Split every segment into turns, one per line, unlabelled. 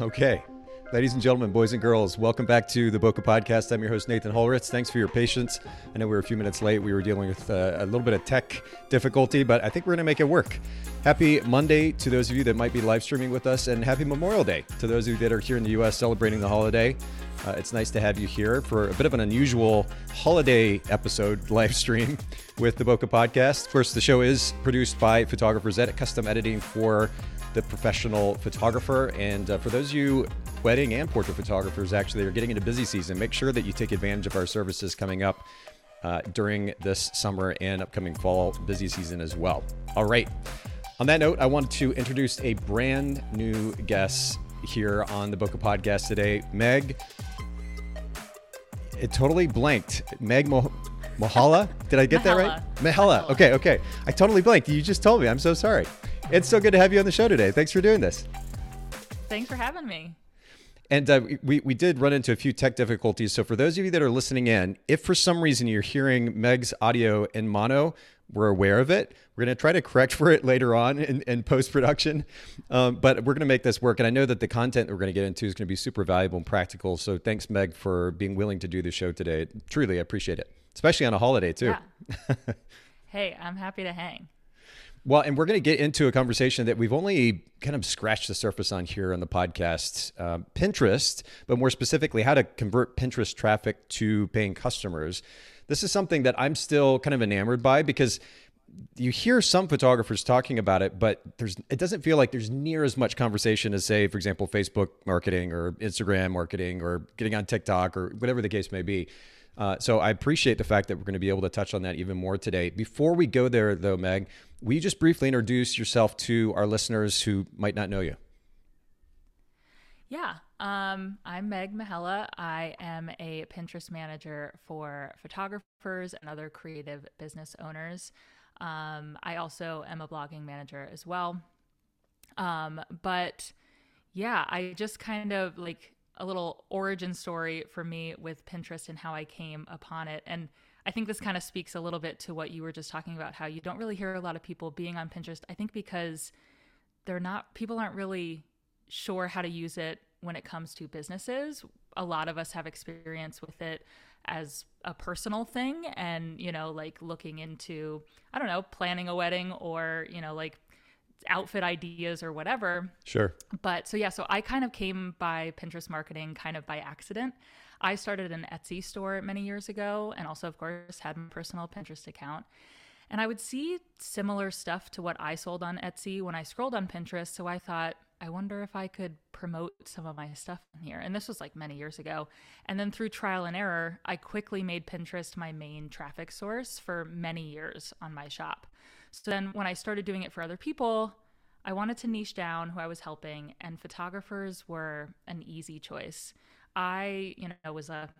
Okay. Ladies and gentlemen, boys and girls, welcome back to the Bokeh Podcast. I'm your host, Nathan Holritz. Thanks for your patience. I know we were a few minutes late. We were dealing with uh, a little bit of tech difficulty, but I think we're going to make it work. Happy Monday to those of you that might be live streaming with us, and happy Memorial Day to those of you that are here in the U.S. celebrating the holiday. Uh, it's nice to have you here for a bit of an unusual holiday episode live stream with the Bokeh Podcast. Of course, the show is produced by Photographer's Edit custom editing for the professional photographer. And uh, for those of you wedding and portrait photographers actually are getting into busy season, make sure that you take advantage of our services coming up uh, during this summer and upcoming fall busy season as well. All right. On that note, I want to introduce a brand new guest here on the Bokeh Podcast today, Meg. It totally blanked. Meg Mo- Mohala? Did I get that right? Mohyla. Okay, okay. I totally blanked. You just told me. I'm so sorry. It's so good to have you on the show today. Thanks for doing this.
Thanks for having me.
And uh, we, we did run into a few tech difficulties. So, for those of you that are listening in, if for some reason you're hearing Meg's audio in mono, we're aware of it. We're going to try to correct for it later on in, in post production. Um, but we're going to make this work. And I know that the content that we're going to get into is going to be super valuable and practical. So, thanks, Meg, for being willing to do the show today. Truly, I appreciate it, especially on a holiday, too.
Yeah. hey, I'm happy to hang.
Well, and we're going to get into a conversation that we've only kind of scratched the surface on here on the podcast uh, Pinterest, but more specifically, how to convert Pinterest traffic to paying customers. This is something that I'm still kind of enamored by because you hear some photographers talking about it, but there's it doesn't feel like there's near as much conversation as say, for example, Facebook marketing or Instagram marketing or getting on TikTok or whatever the case may be. Uh, so I appreciate the fact that we're going to be able to touch on that even more today. Before we go there, though, Meg, will you just briefly introduce yourself to our listeners who might not know you?
Yeah, um, I'm Meg Mohyla. I am a Pinterest manager for photographers and other creative business owners. Um, I also am a blogging manager as well. Um, but yeah, I just kind of like a little origin story for me with Pinterest and how I came upon it. And I think this kind of speaks a little bit to what you were just talking about how you don't really hear a lot of people being on Pinterest. I think because they're not, people aren't really sure how to use it when it comes to businesses. A lot of us have experience with it as a personal thing and, you know, like looking into, I don't know, planning a wedding or, you know, like outfit ideas or whatever.
Sure.
But so yeah, so I kind of came by Pinterest marketing kind of by accident. I started an Etsy store many years ago and also of course had my personal Pinterest account. And I would see similar stuff to what I sold on Etsy when I scrolled on Pinterest, so I thought I wonder if I could promote some of my stuff in here. And this was like many years ago. And then through trial and error, I quickly made Pinterest my main traffic source for many years on my shop. So then when I started doing it for other people, I wanted to niche down who I was helping, and photographers were an easy choice. I, you know, was a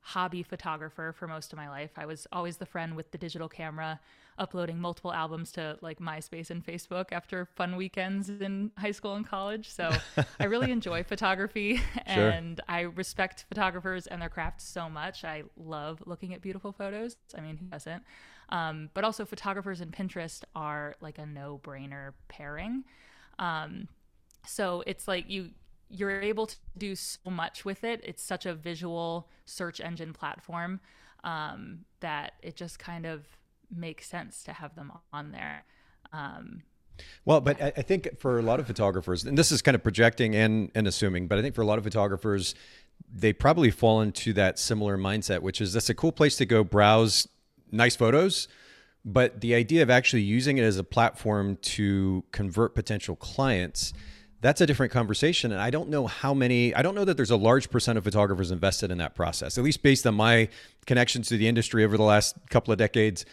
hobby photographer for most of my life. I was always the friend with the digital camera, uploading multiple albums to like MySpace and Facebook after fun weekends in high school and college. So I really enjoy photography and sure. I respect photographers and their craft so much. I love looking at beautiful photos. I mean, who doesn't? Um, but also, photographers and Pinterest are like a no brainer pairing. Um, so it's like you you're able to do so much with it. It's such a visual search engine platform um, that it just kind of makes sense to have them on there. Um,
well, but I think for a lot of photographers, and this is kind of projecting and, and assuming, but I think for a lot of photographers, they probably fall into that similar mindset, which is that's a cool place to go browse nice photos. But the idea of actually using it as a platform to convert potential clients, that's a different conversation. And I don't know how many, I don't know that there's a large percent of photographers invested in that process, at least based on my connections to the industry over the last couple of decades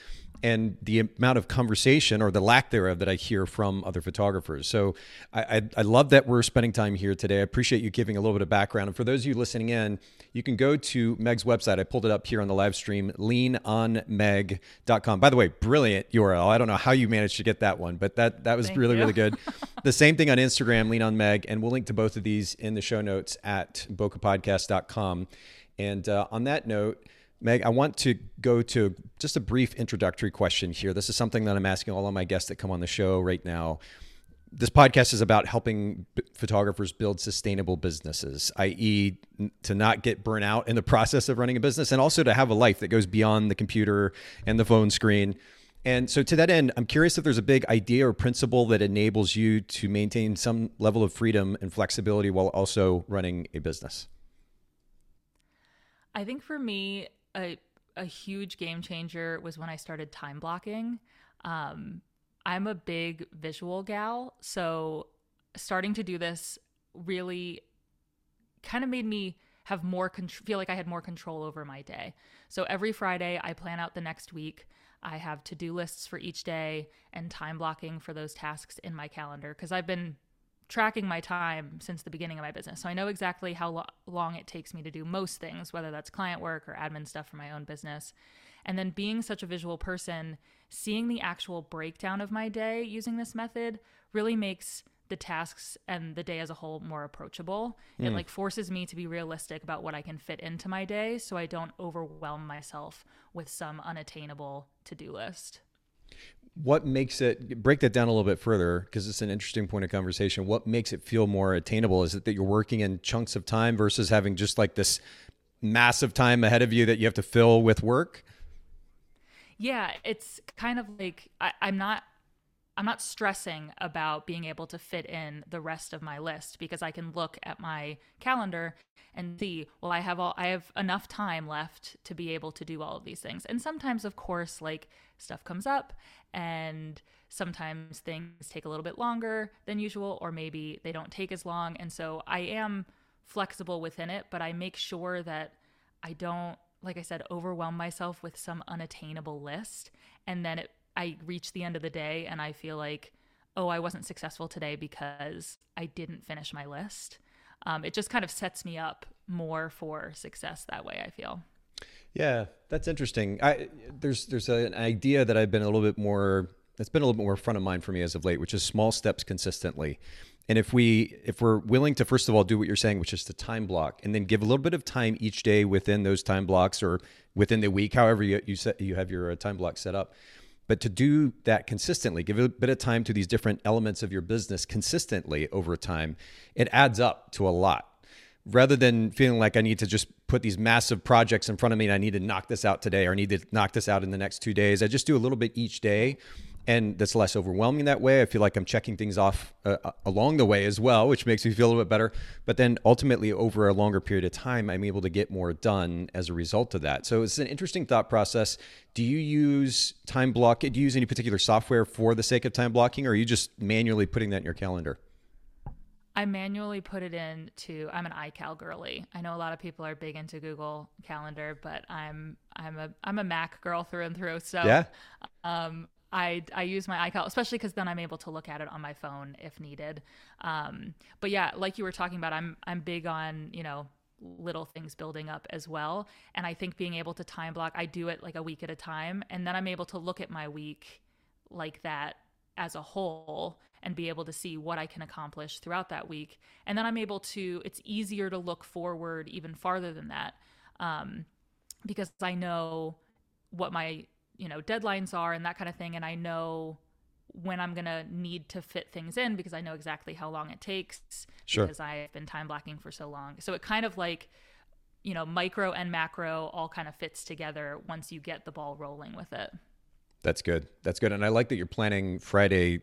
and the amount of conversation or the lack thereof that I hear from other photographers. So I, I, I, love that we're spending time here today. I appreciate you giving a little bit of background. And for those of you listening in, you can go to Meg's website. I pulled it up here on the live stream, leanonmeg.com. By the way, brilliant URL. I don't know how you managed to get that one, but that, that was
Thank
really,
you.
really good. the same thing on Instagram, lean on Meg, and we'll link to both of these in the show notes at bokehpodcast.com. And uh, on that note, Meg, I want to go to just a brief introductory question here. This is something that I'm asking all of my guests that come on the show right now. this podcast is about helping b- photographers build sustainable businesses, i.e., n- to not get burnt out in the process of running a business and also to have a life that goes beyond the computer and the phone screen. And so, to that end, I'm curious if there's a big idea or principle that enables you to maintain some level of freedom and flexibility while also running a business.
I think for me, a, a huge game changer was when I started time blocking. Um, I'm a big visual gal, so starting to do this really kind of made me have more con- feel like I had more control over my day. So every Friday I plan out the next week. I have to-do lists for each day and time blocking for those tasks in my calendar because I've been tracking my time since the beginning of my business. So I know exactly how lo- long it takes me to do most things, whether that's client work or admin stuff for my own business. And then being such a visual person, seeing the actual breakdown of my day using this method really makes the tasks and the day as a whole more approachable. Mm. It like forces me to be realistic about what I can fit into my day so I don't overwhelm myself with some unattainable to-do list
what makes it break that down a little bit further because it's an interesting point of conversation. What makes it feel more attainable? Is it that you're working in chunks of time versus having just like this massive time ahead of you that you have to fill with work?
Yeah it's kind of like I, i'm not I'm not stressing about being able to fit in the rest of my list because I can look at my calendar and see, well, I have all I have enough time left to be able to do all of these things. And sometimes of course like stuff comes up and sometimes things take a little bit longer than usual or maybe they don't take as long. And so I am flexible within it, but I make sure that I don't like I said overwhelm myself with some unattainable list and then it I reach the end of the day and I feel like, oh, I wasn't successful today because I didn't finish my list. Um, it just kind of sets me up more for success that way. I feel.
Yeah, that's interesting. I there's there's an idea that I've been a little bit more that's been a little bit more front of mind for me as of late, which is small steps consistently. And if we if we're willing to first of all do what you're saying, which is to time block, and then give a little bit of time each day within those time blocks or within the week, however you you set you have your uh, time block set up, but to do that consistently, give a bit of time to these different elements of your business consistently over time, it adds up to a lot. Rather than feeling like I need to just put these massive projects in front of me and I need to knock this out today or I need to knock this out in the next two days, I just do a little bit each day and that's less overwhelming that way. I feel like I'm checking things off uh, uh, along the way as well, which makes me feel a little bit better. But then ultimately, over a longer period of time, I'm able to get more done as a result of that. So it's an interesting thought process. Do you use time block? Do you use any particular software for the sake of time blocking, or are you just manually putting that in your calendar?
I manually put it in to I'm an iCal girly. I know a lot of people are big into Google Calendar, but I'm I'm a I'm a Mac girl through and through. So
yeah.
um I I use my iCal, especially because then I'm able to look at it on my phone if needed. Um, but yeah, like you were talking about, I'm I'm big on you know little things building up as well, and I think being able to time block, I do it like a week at a time, and then I'm able to look at my week like that as a whole and be able to see what I can accomplish throughout that week, and then I'm able to. It's easier to look forward even farther than that, um, because I know what my you know deadlines are and that kind of thing and i know when i'm going to need to fit things in because i know exactly how long it takes
sure.
because i've been time blocking for so long. So it kind of like you know micro and macro all kind of fits together once you get the ball rolling with it.
That's good. That's good. And i like that you're planning friday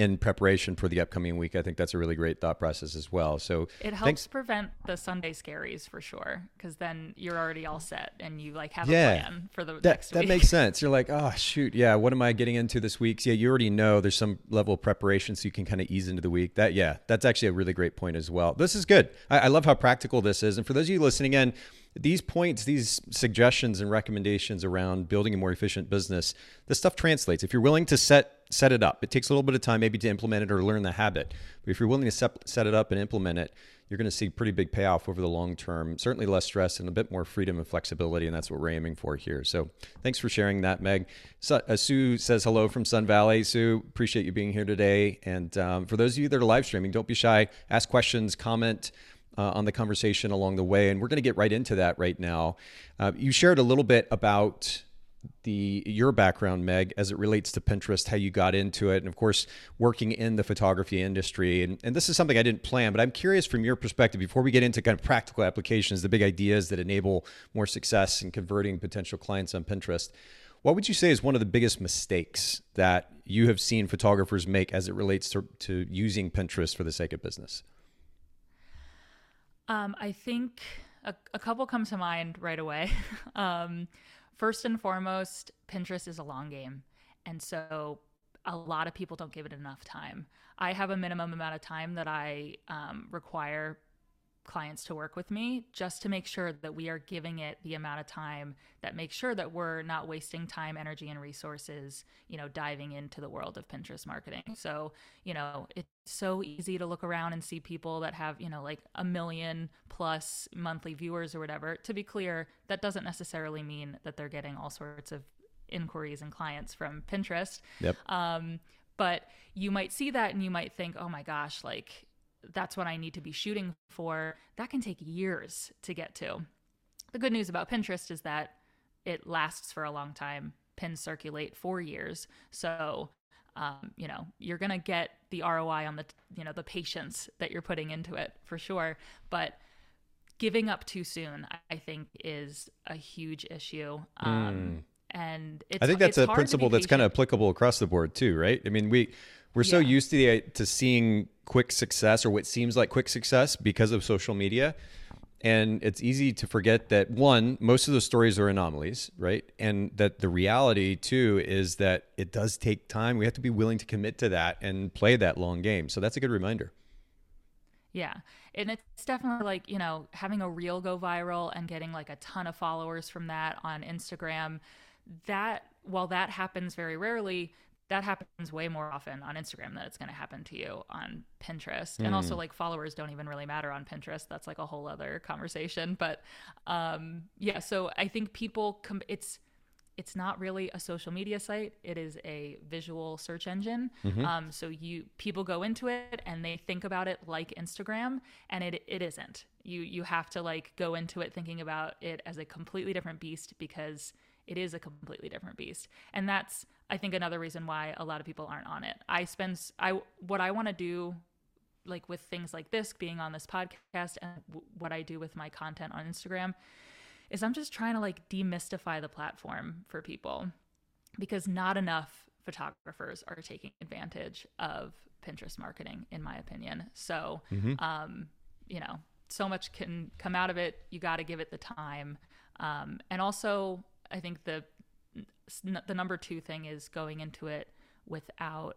in preparation for the upcoming week. I think that's a really great thought process as well. So
it helps thanks. prevent the Sunday scaries for sure, because then you're already all set and you like have
yeah,
a plan for the
that,
next
week. That makes sense. You're like, oh shoot, yeah, what am I getting into this week? So, yeah, you already know there's some level of preparation, so you can kind of ease into the week. That yeah, that's actually a really great point as well. This is good. I, I love how practical this is, and for those of you listening in these points, these suggestions and recommendations around building a more efficient business, this stuff translates. If you're willing to set set it up, it takes a little bit of time maybe to implement it or learn the habit. But if you're willing to set, set it up and implement it, you're going to see pretty big payoff over the long term. Certainly less stress and a bit more freedom and flexibility, and that's what we're aiming for here. So thanks for sharing that, Meg. So, uh, Sue says hello from Sun Valley. Sue, appreciate you being here today. And um, for those of you that are live streaming, don't be shy. Ask questions, comment uh, on the conversation along the way. And we're going to get right into that right now. Uh, you shared a little bit about the your background, Meg, as it relates to Pinterest, how you got into it, and of course, working in the photography industry. And, and this is something I didn't plan, but I'm curious from your perspective, before we get into kind of practical applications, the big ideas that enable more success in converting potential clients on Pinterest. What would you say is one of the biggest mistakes that you have seen photographers make as it relates to, to using Pinterest for the sake of business?
Um, I think a, a, couple come to mind right away. um, first and foremost, Pinterest is a long game. And so a lot of people don't give it enough time. I have a minimum amount of time that I um, require clients to work with me just to make sure that we are giving it the amount of time that makes sure that we're not wasting time, energy, and resources, you know, diving into the world of Pinterest marketing. So, you know, it's so easy to look around and see people that have, you know, like a million plus monthly viewers or whatever. To be clear, that doesn't necessarily mean that they're getting all sorts of inquiries and clients from Pinterest.
Yep.
Um, but you might see that and you might think, oh my gosh, like that's what I need to be shooting for. That can take years to get to. The good news about Pinterest is that it lasts for a long time. Pins circulate for years. So, um, you know, you're going to get the ROI on the, you know, the patience that you're putting into it for sure. But giving up too soon, I think, is a huge issue. Um, mm. And I
think that's a principle that's kind of applicable across the board too, right? I mean, we we're so used to the, to seeing quick success or what seems like quick success because of social media. And it's easy to forget that one, most of the stories are anomalies, right? And that the reality too is that it does take time. We have to be willing to commit to that and play that long game. So that's a good reminder.
Yeah. And it's definitely like, you know, having a reel go viral and getting like a ton of followers from that on Instagram. That, while that happens very rarely, that happens way more often on Instagram than it's going to happen to you on Pinterest. Mm. And also, hmm. like, followers don't even really matter on Pinterest. That's like a whole other conversation. But um, yeah, so I think people, com- it's, it's not really a social media site. It is a visual search engine. Mm-hmm. Um, so you people go into it and they think about it like Instagram, and it it isn't. You you have to like go into it thinking about it as a completely different beast because it is a completely different beast, and that's I think another reason why a lot of people aren't on it. I spend I what I want to do like with things like this being on this podcast and w- what I do with my content on Instagram is I'm just trying to like demystify the platform for people because not enough photographers are taking advantage of Pinterest marketing in my opinion. So mm-hmm. um you know, so much can come out of it. You got to give it the time. Um, and also, I think the the number two thing is going into it without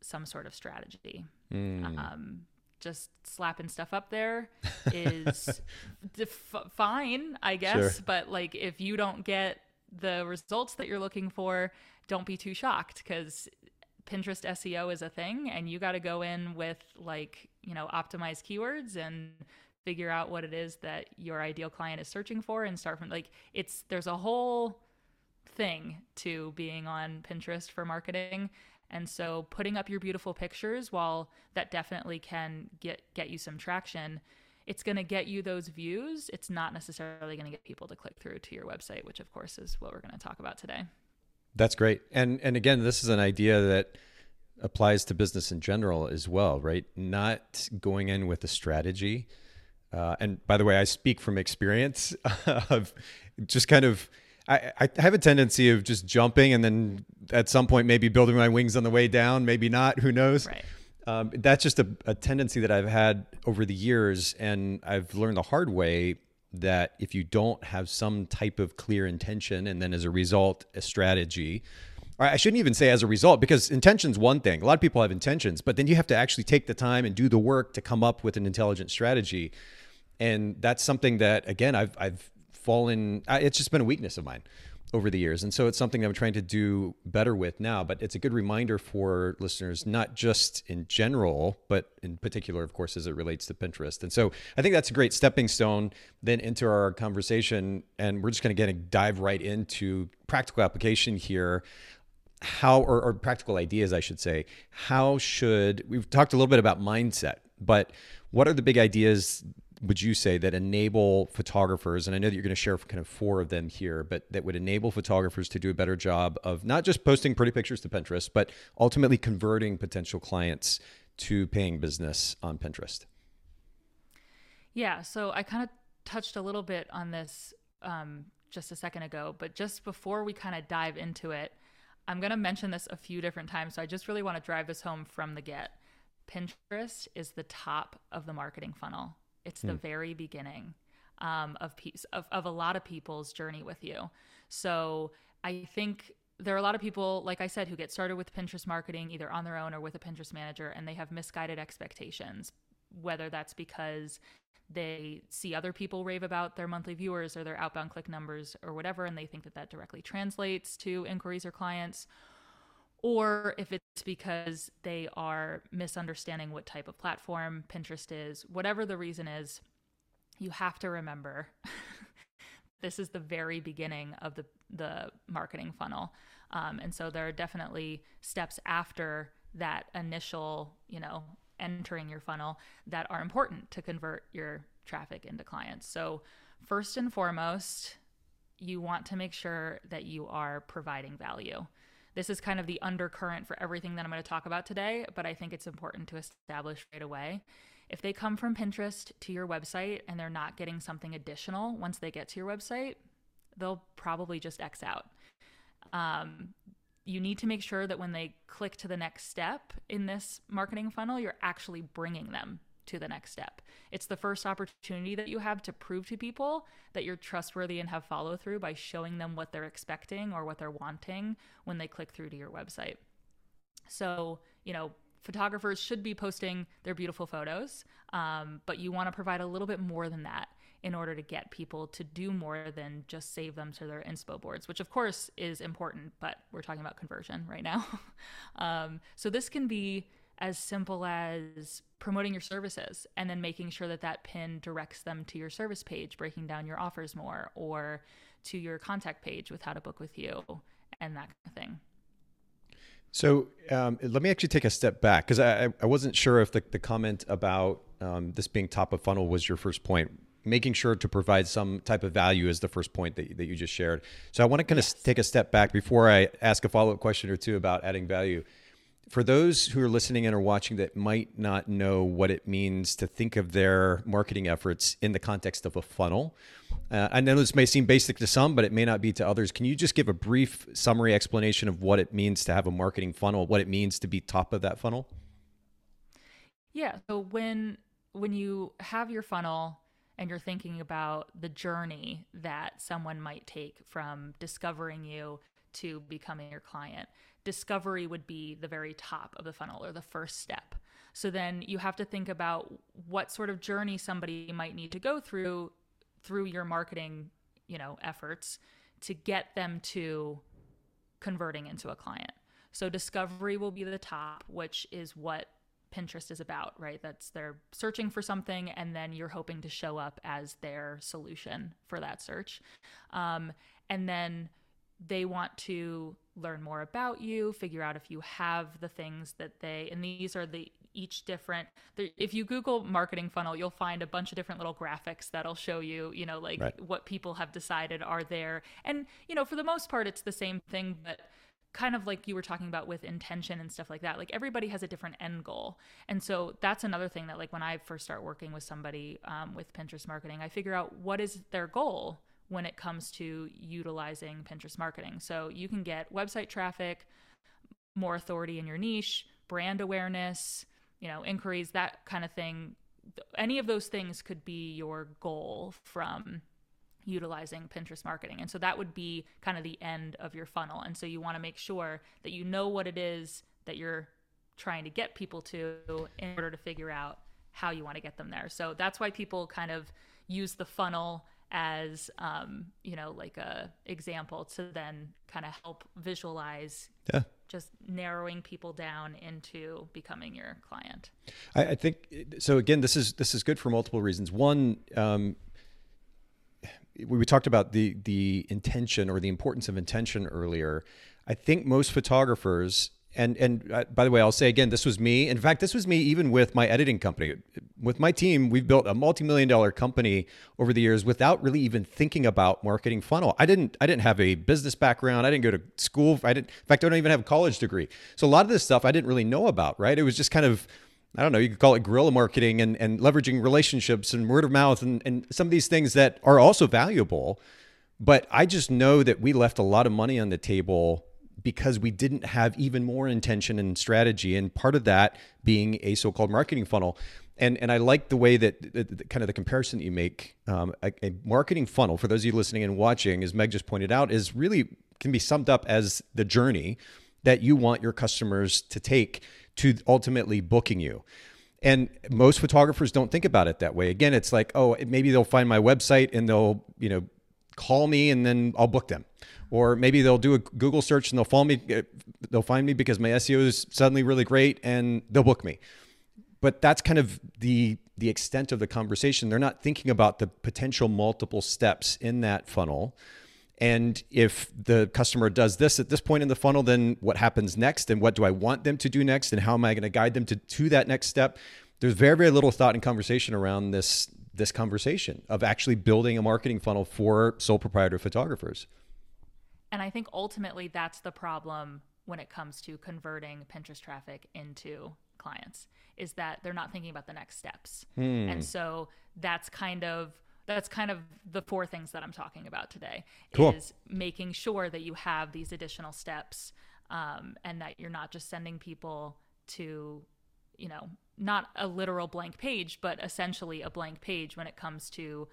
some sort of strategy. Mm. Um, just slapping stuff up there is def- fine, I guess. Sure. But like, if you don't get the results that you're looking for, don't be too shocked because Pinterest SEO is a thing, and you got to go in with like you know optimized keywords and figure out what it is that your ideal client is searching for and start from like it's there's a whole thing to being on Pinterest for marketing. And so putting up your beautiful pictures, while that definitely can get get you some traction, it's going to get you those views. It's not necessarily going to get people to click through to your website, which of course is what we're going to talk about today.
That's great. And and again, this is an idea that applies to business in general as well, right? Not going in with a strategy. Uh, and by the way, I speak from experience of just kind of I, I have a tendency of just jumping and then at some point maybe building my wings on the way down, maybe not, who knows?
Right.
Um, that's just a, a tendency that I've had over the years. And I've learned the hard way that if you don't have some type of clear intention and then as a result, a strategy, I shouldn't even say as a result because intention's one thing. A lot of people have intentions, but then you have to actually take the time and do the work to come up with an intelligent strategy. And that's something that again I've I've fallen it's just been a weakness of mine over the years and so it's something i'm trying to do better with now but it's a good reminder for listeners not just in general but in particular of course as it relates to pinterest and so i think that's a great stepping stone then into our conversation and we're just going to get a dive right into practical application here how or, or practical ideas i should say how should we've talked a little bit about mindset but what are the big ideas would you say that enable photographers, and I know that you're going to share kind of four of them here, but that would enable photographers to do a better job of not just posting pretty pictures to Pinterest, but ultimately converting potential clients to paying business on Pinterest?
Yeah, so I kind of touched a little bit on this um, just a second ago, but just before we kind of dive into it, I'm going to mention this a few different times. So I just really want to drive this home from the get. Pinterest is the top of the marketing funnel. It's the hmm. very beginning um, of piece of, of a lot of people's journey with you. So I think there are a lot of people, like I said, who get started with Pinterest marketing either on their own or with a Pinterest manager, and they have misguided expectations. Whether that's because they see other people rave about their monthly viewers or their outbound click numbers or whatever, and they think that that directly translates to inquiries or clients, or if it's because they are misunderstanding what type of platform Pinterest is, whatever the reason is, you have to remember this is the very beginning of the, the marketing funnel. Um, and so there are definitely steps after that initial, you know, entering your funnel that are important to convert your traffic into clients. So, first and foremost, you want to make sure that you are providing value. This is kind of the undercurrent for everything that I'm going to talk about today, but I think it's important to establish right away. If they come from Pinterest to your website and they're not getting something additional once they get to your website, they'll probably just X out. Um, you need to make sure that when they click to the next step in this marketing funnel, you're actually bringing them to the next step. It's the first opportunity that you have to prove to people that you're trustworthy and have follow through by showing them what they're expecting or what they're wanting when they click through to your website. So, you know, photographers should be posting their beautiful photos, um, but you want to provide a little bit more than that in order to get people to do more than just save them to their inspo boards, which of course is important, but we're talking about conversion right now. um, so this can be as simple as promoting your services and then making sure that that pin directs them to your service page, breaking down your offers more, or to your contact page with how to book with you and that kind of thing.
So um, let me actually take a step back because I, I wasn't sure if the, the comment about um, this being top of funnel was your first point making sure to provide some type of value is the first point that, that you just shared. So I want to kind yes. of take a step back before I ask a follow up question or two about adding value. For those who are listening and are watching that might not know what it means to think of their marketing efforts in the context of a funnel, uh, I know this may seem basic to some, but it may not be to others. Can you just give a brief summary explanation of what it means to have a marketing funnel, what it means to be top of that funnel?
Yeah. So when when you have your funnel, and you're thinking about the journey that someone might take from discovering you to becoming your client. Discovery would be the very top of the funnel or the first step. So then you have to think about what sort of journey somebody might need to go through through your marketing, you know, efforts to get them to converting into a client. So discovery will be the top, which is what Pinterest is about, right? That's they're searching for something and then you're hoping to show up as their solution for that search. Um, and then they want to learn more about you, figure out if you have the things that they, and these are the each different. If you Google marketing funnel, you'll find a bunch of different little graphics that'll show you, you know, like right. what people have decided are there. And, you know, for the most part, it's the same thing, but kind of like you were talking about with intention and stuff like that like everybody has a different end goal. And so that's another thing that like when i first start working with somebody um, with pinterest marketing i figure out what is their goal when it comes to utilizing pinterest marketing. So you can get website traffic more authority in your niche brand awareness you know inquiries that kind of thing. Any of those things could be your goal from utilizing Pinterest marketing. And so that would be kind of the end of your funnel. And so you want to make sure that you know what it is that you're trying to get people to in order to figure out how you want to get them there. So that's why people kind of use the funnel as um, you know like a example to then kind of help visualize yeah. just narrowing people down into becoming your client
I, I, think so again this is this is good for multiple reasons one um, we talked about the the intention or the importance of intention earlier. I think most photographers and and uh, by the way, I'll say again, this was me. In fact, this was me even with my editing company. with my team, we've built a multi-million dollar company over the years without really even thinking about marketing funnel. I didn't I didn't have a business background. I didn't go to school. I didn't in fact I don't even have a college degree. So a lot of this stuff I didn't really know about, right? It was just kind of I don't know, you could call it guerrilla marketing and, and leveraging relationships and word of mouth and, and some of these things that are also valuable. But I just know that we left a lot of money on the table because we didn't have even more intention and strategy. And part of that being a so called marketing funnel. And, and I like the way that the, the, kind of the comparison that you make. Um, a, a marketing funnel, for those of you listening and watching, as Meg just pointed out, is really can be summed up as the journey that you want your customers to take to ultimately booking you. And most photographers don't think about it that way. Again, it's like, oh, maybe they'll find my website and they'll, you know, call me and then I'll book them. Or maybe they'll do a Google search and they'll find me they'll find me because my SEO is suddenly really great and they'll book me. But that's kind of the the extent of the conversation. They're not thinking about the potential multiple steps in that funnel and if the customer does this at this point in the funnel, then what happens next? And what do I want them to do next? And how am I going to guide them to, to that next step? There's very, very little thought and conversation around this this conversation of actually building a marketing funnel for sole proprietor photographers.
And I think ultimately that's the problem when it comes to converting Pinterest traffic into clients is that they're not thinking about the next steps. Hmm. And so that's kind of that's kind of the four things that I'm talking about today cool. is making sure that you have these additional steps um, and that you're not just sending people to, you know, not a literal blank page, but essentially a blank page when it comes to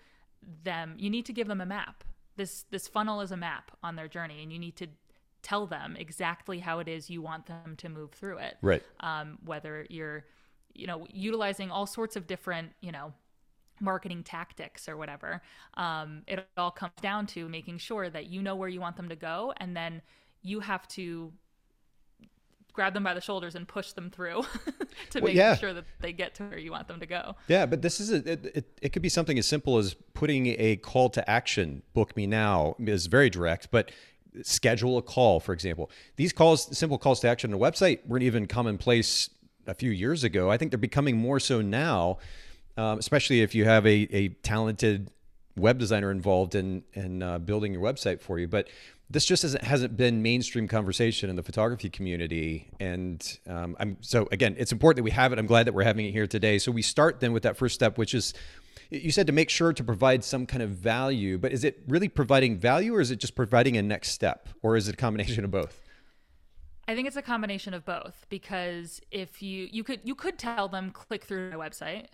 them. You need to give them a map. This this funnel is a map on their journey, and you need to tell them exactly how it is you want them to move through it.
Right.
Um, whether you're, you know, utilizing all sorts of different, you know, marketing tactics or whatever. Um, it all comes down to making sure that you know where you want them to go, and then you have to grab them by the shoulders and push them through to well, make yeah. sure that they get to where you want them to go.
Yeah, but this is a, it, it, it could be something as simple as putting a call to action, book me now is very direct, but schedule a call, for example. These calls, simple calls to action on a website weren't even commonplace a few years ago. I think they're becoming more so now um, especially if you have a, a talented web designer involved in in uh, building your website for you. But this just hasn't, been mainstream conversation in the photography community, and um, I'm so again, it's important that we have it. I'm glad that we're having it here today. So we start then with that first step, which is you said to make sure to provide some kind of value, but is it really providing value, or is it just providing a next step, or is it a combination of both?
I think it's a combination of both because if you you could you could tell them click through my website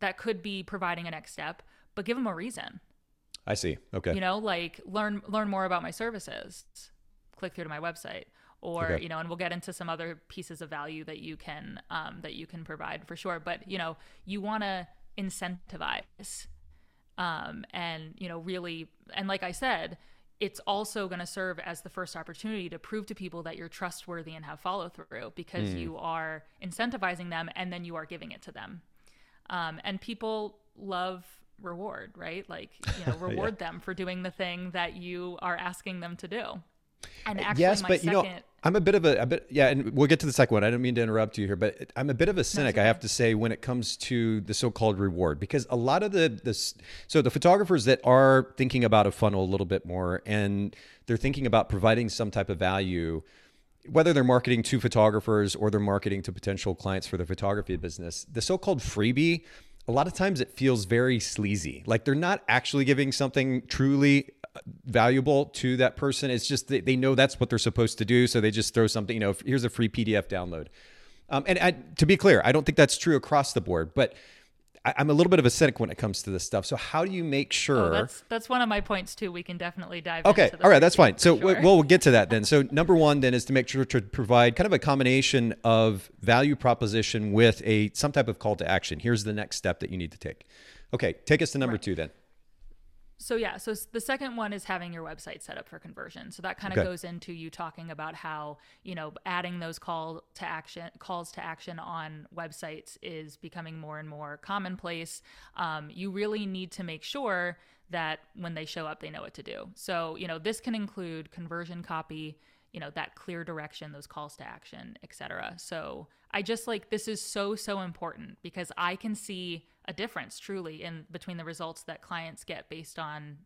that could be providing a next step, but give them a reason.
I see. Okay.
You know, like learn learn more about my services. Click through to my website, or okay. you know, and we'll get into some other pieces of value that you can um, that you can provide for sure. But you know, you want to incentivize, um, and you know, really, and like I said, it's also going to serve as the first opportunity to prove to people that you're trustworthy and have follow through because mm. you are incentivizing them and then you are giving it to them um, and people love reward, right? Like, you know, reward yeah. them for doing the thing that you are asking them to do. And actually, yes, but second... you know,
I'm a bit of a, a, bit, yeah, and we'll get to the second one. I don't mean to interrupt you here, but I'm a bit of a cynic, I have to say, when it comes to the so-called reward, because a lot of the this, so the photographers that are thinking about a funnel a little bit more, and they're thinking about providing some type of value whether they're marketing to photographers or they're marketing to potential clients for their photography business, the so called freebie, a lot of times it feels very sleazy. Like they're not actually giving something truly uh, valuable to that person. It's just they, they know that's what they're supposed to do. So they just throw something, you know, here's a free PDF download. Um, and I, to be clear, I don't think that's true across the board, but I, am a little bit of a cynic when it comes to this stuff. So how do you make oh, sure? Oh,
that's that's one of my points too. We can definitely dive.
Okay, all right, that's fine. So sure. we'll, we'll get to that then. So number one then is to make sure to provide kind of a combination of value proposition with a some type of call to action. Here's the next step that you need to take. Okay, take us to number right. two then
so yeah so the second one is having your website set up for conversion. So that kind of okay. goes into you talking about how you know adding those call to action calls to action on websites is becoming more and more commonplace. Um, you really need to make sure that when they show up they know what to do. So you know this can include conversion copy you know that clear direction those calls to action etc so i just like this is so so important because i can see a difference truly in between the results that clients get based on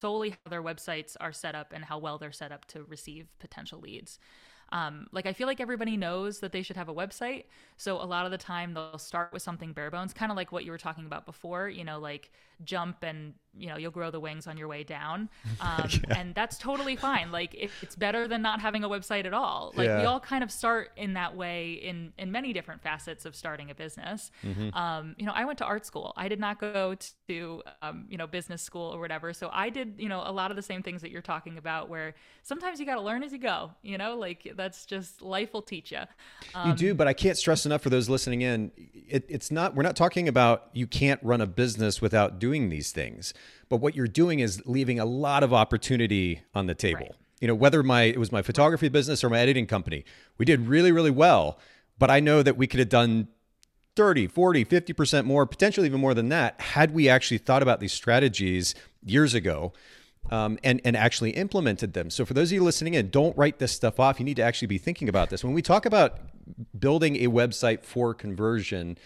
solely how their websites are set up and how well they're set up to receive potential leads um, like I feel like everybody knows that they should have a website. So a lot of the time they'll start with something bare bones, kind of like what you were talking about before, you know, like jump and, you know, you'll grow the wings on your way down. Um, yeah. And that's totally fine. Like it, it's better than not having a website at all. Like yeah. we all kind of start in that way in, in many different facets of starting a business. Mm-hmm. Um, you know, I went to art school. I did not go to, um, you know, business school or whatever. So I did, you know, a lot of the same things that you're talking about where sometimes you got to learn as you go, you know, like that's just life will teach you.
Um, you do, but I can't stress enough for those listening in. It, it's not. We're not talking about you can't run a business without doing these things. But what you're doing is leaving a lot of opportunity on the table. Right. You know, whether my it was my photography business or my editing company, we did really, really well. But I know that we could have done 30, 40, 50% more, potentially even more than that, had we actually thought about these strategies years ago um, and and actually implemented them. So for those of you listening in, don't write this stuff off. You need to actually be thinking about this. When we talk about building a website for conversion,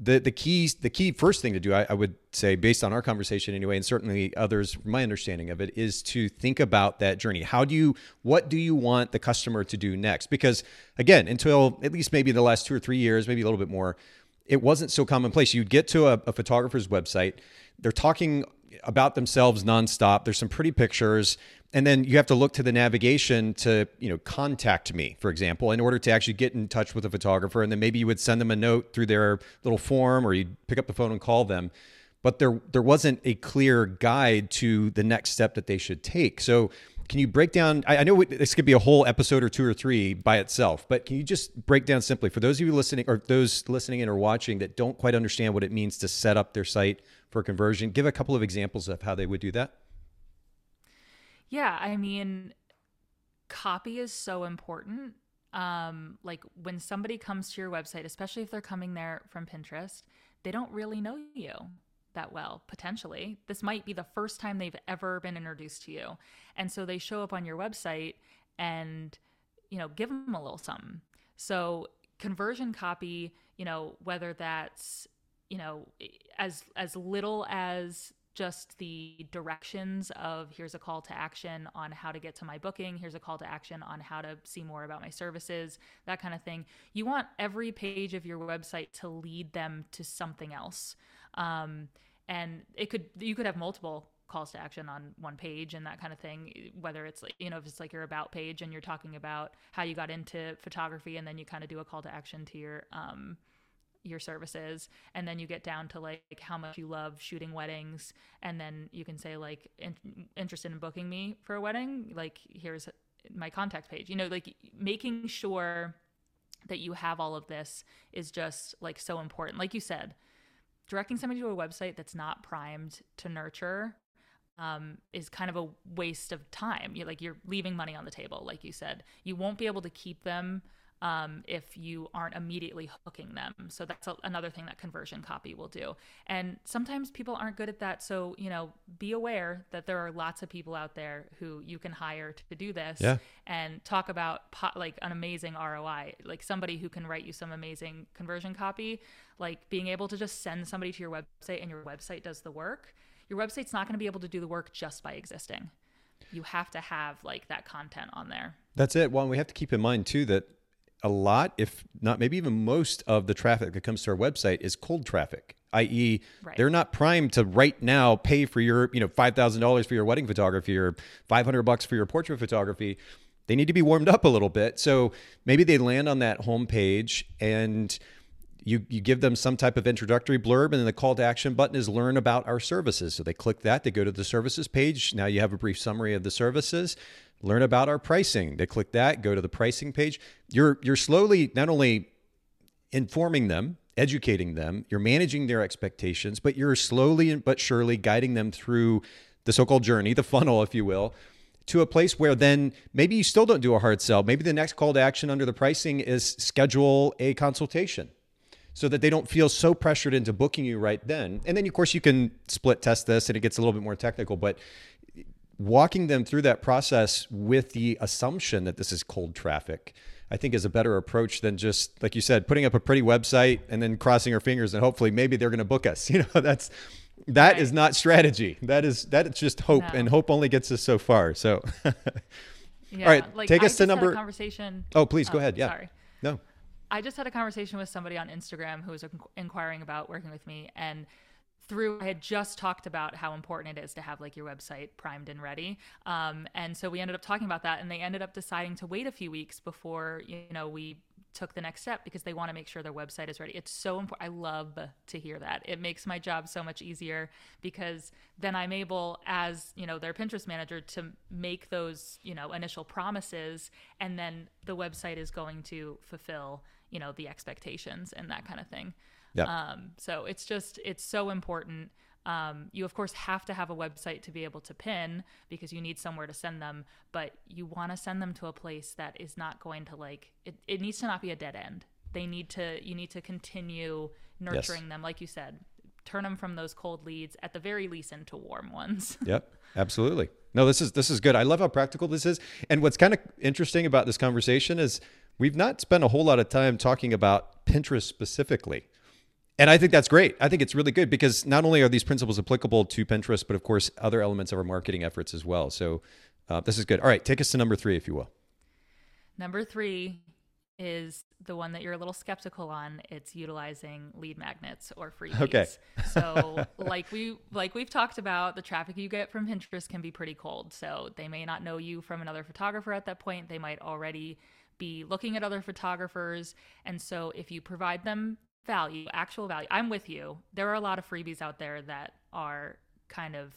the the key the key first thing to do, I, I would say, based on our conversation anyway, and certainly others, my understanding of it, is to think about that journey. How do you what do you want the customer to do next? Because again, until at least maybe the last two or three years, maybe a little bit more, it wasn't so commonplace. You'd get to a, a photographer's website, they're talking about themselves nonstop. There's some pretty pictures. And then you have to look to the navigation to, you know, contact me, for example, in order to actually get in touch with a photographer. And then maybe you would send them a note through their little form or you'd pick up the phone and call them. But there there wasn't a clear guide to the next step that they should take. So can you break down? I, I know this could be a whole episode or two or three by itself, but can you just break down simply for those of you listening or those listening in or watching that don't quite understand what it means to set up their site for conversion? Give a couple of examples of how they would do that.
Yeah, I mean, copy is so important. Um, like when somebody comes to your website, especially if they're coming there from Pinterest, they don't really know you that well, potentially. This might be the first time they've ever been introduced to you. And so they show up on your website and, you know, give them a little something. So conversion copy, you know, whether that's, you know, as as little as just the directions of here's a call to action on how to get to my booking, here's a call to action on how to see more about my services, that kind of thing. You want every page of your website to lead them to something else. Um, and it could you could have multiple calls to action on one page and that kind of thing whether it's like you know if it's like your about page and you're talking about how you got into photography and then you kind of do a call to action to your um your services and then you get down to like how much you love shooting weddings and then you can say like in, interested in booking me for a wedding like here's my contact page you know like making sure that you have all of this is just like so important like you said directing somebody to a website that's not primed to nurture um, is kind of a waste of time. You're, like you're leaving money on the table, like you said. You won't be able to keep them um, if you aren't immediately hooking them. So that's a, another thing that conversion copy will do. And sometimes people aren't good at that. So, you know, be aware that there are lots of people out there who you can hire to do this
yeah.
and talk about po- like an amazing ROI, like somebody who can write you some amazing conversion copy, like being able to just send somebody to your website and your website does the work. Your website's not going to be able to do the work just by existing. You have to have like that content on there.
That's it. Well, we have to keep in mind too that a lot, if not maybe even most of the traffic that comes to our website is cold traffic, i.e., right. they're not primed to right now pay for your, you know, five thousand dollars for your wedding photography or five hundred bucks for your portrait photography. They need to be warmed up a little bit. So maybe they land on that homepage and you you give them some type of introductory blurb and then the call to action button is learn about our services so they click that they go to the services page now you have a brief summary of the services learn about our pricing. They click that, go to the pricing page. You're you're slowly not only informing them, educating them, you're managing their expectations, but you're slowly but surely guiding them through the so-called journey, the funnel, if you will, to a place where then maybe you still don't do a hard sell. Maybe the next call to action under the pricing is schedule a consultation so that they don't feel so pressured into booking you right then. And then, of course, you can split test this and it gets a little bit more technical, but walking them through that process with the assumption that this is cold traffic I think is a better approach than just like you said, putting up a pretty website and then crossing our fingers and hopefully maybe they're going to book us. You know, that's that right. is not strategy. That is that is just hope, no. and hope only gets us so far. So, yeah, all right, like, take us to number
conversation.
Oh, please go
oh,
ahead. Yeah,
sorry.
No,
I just had a conversation with somebody on Instagram who was inquiring about working with me, and through I had just talked about how important it is to have like your website primed and ready. Um, and so we ended up talking about that and they ended up deciding to wait a few weeks before, you know, we took the next step because they want to make sure their website is ready. It's so important. I love to hear that. It makes my job so much easier because then I'm able as, you know, their Pinterest manager to make those, you know, initial promises and then the website is going to fulfill, you know, the expectations and that kind of thing.
Yeah.
Um, so it's just it's so important. Um, you of course have to have a website to be able to pin because you need somewhere to send them, but you want to send them to a place that is not going to like it, it needs to not be a dead end. They need to you need to continue nurturing yes. them, like you said. Turn them from those cold leads at the very least into warm ones.
yep, absolutely. No, this is this is good. I love how practical this is. And what's kind of interesting about this conversation is we've not spent a whole lot of time talking about Pinterest specifically. And I think that's great. I think it's really good because not only are these principles applicable to Pinterest, but of course, other elements of our marketing efforts as well. So uh, this is good. All right, take us to number three, if you will.
Number three is the one that you're a little skeptical on. It's utilizing lead magnets or freebies.
Okay.
so like we like we've talked about, the traffic you get from Pinterest can be pretty cold. So they may not know you from another photographer at that point. They might already be looking at other photographers. And so if you provide them value, actual value. I'm with you. There are a lot of freebies out there that are kind of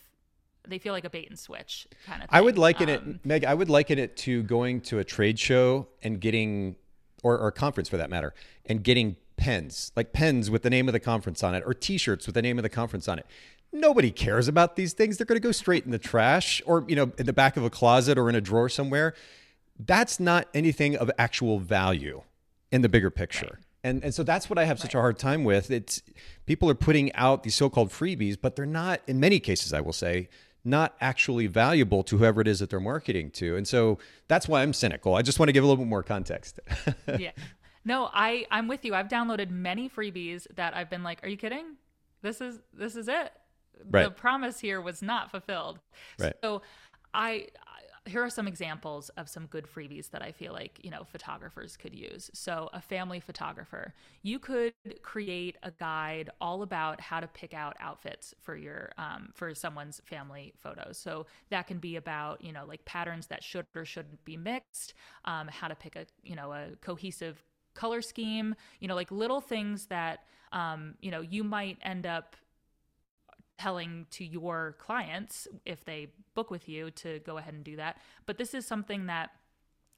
they feel like a bait and switch kind of thing.
I would liken um, it Meg, I would liken it to going to a trade show and getting or, or a conference for that matter and getting pens, like pens with the name of the conference on it or t-shirts with the name of the conference on it. Nobody cares about these things. They're going to go straight in the trash or you know in the back of a closet or in a drawer somewhere. That's not anything of actual value in the bigger picture. Right. And and so that's what I have such a hard time with. It's people are putting out these so-called freebies, but they're not in many cases I will say not actually valuable to whoever it is that they're marketing to. And so that's why I'm cynical. I just want to give a little bit more context.
yeah. No, I I'm with you. I've downloaded many freebies that I've been like, "Are you kidding? This is this is it." Right. The promise here was not fulfilled.
Right.
So I here are some examples of some good freebies that I feel like, you know, photographers could use. So, a family photographer, you could create a guide all about how to pick out outfits for your um, for someone's family photos. So that can be about, you know, like patterns that should or shouldn't be mixed, um, how to pick a, you know, a cohesive color scheme, you know, like little things that um, you know, you might end up telling to your clients if they book with you to go ahead and do that. But this is something that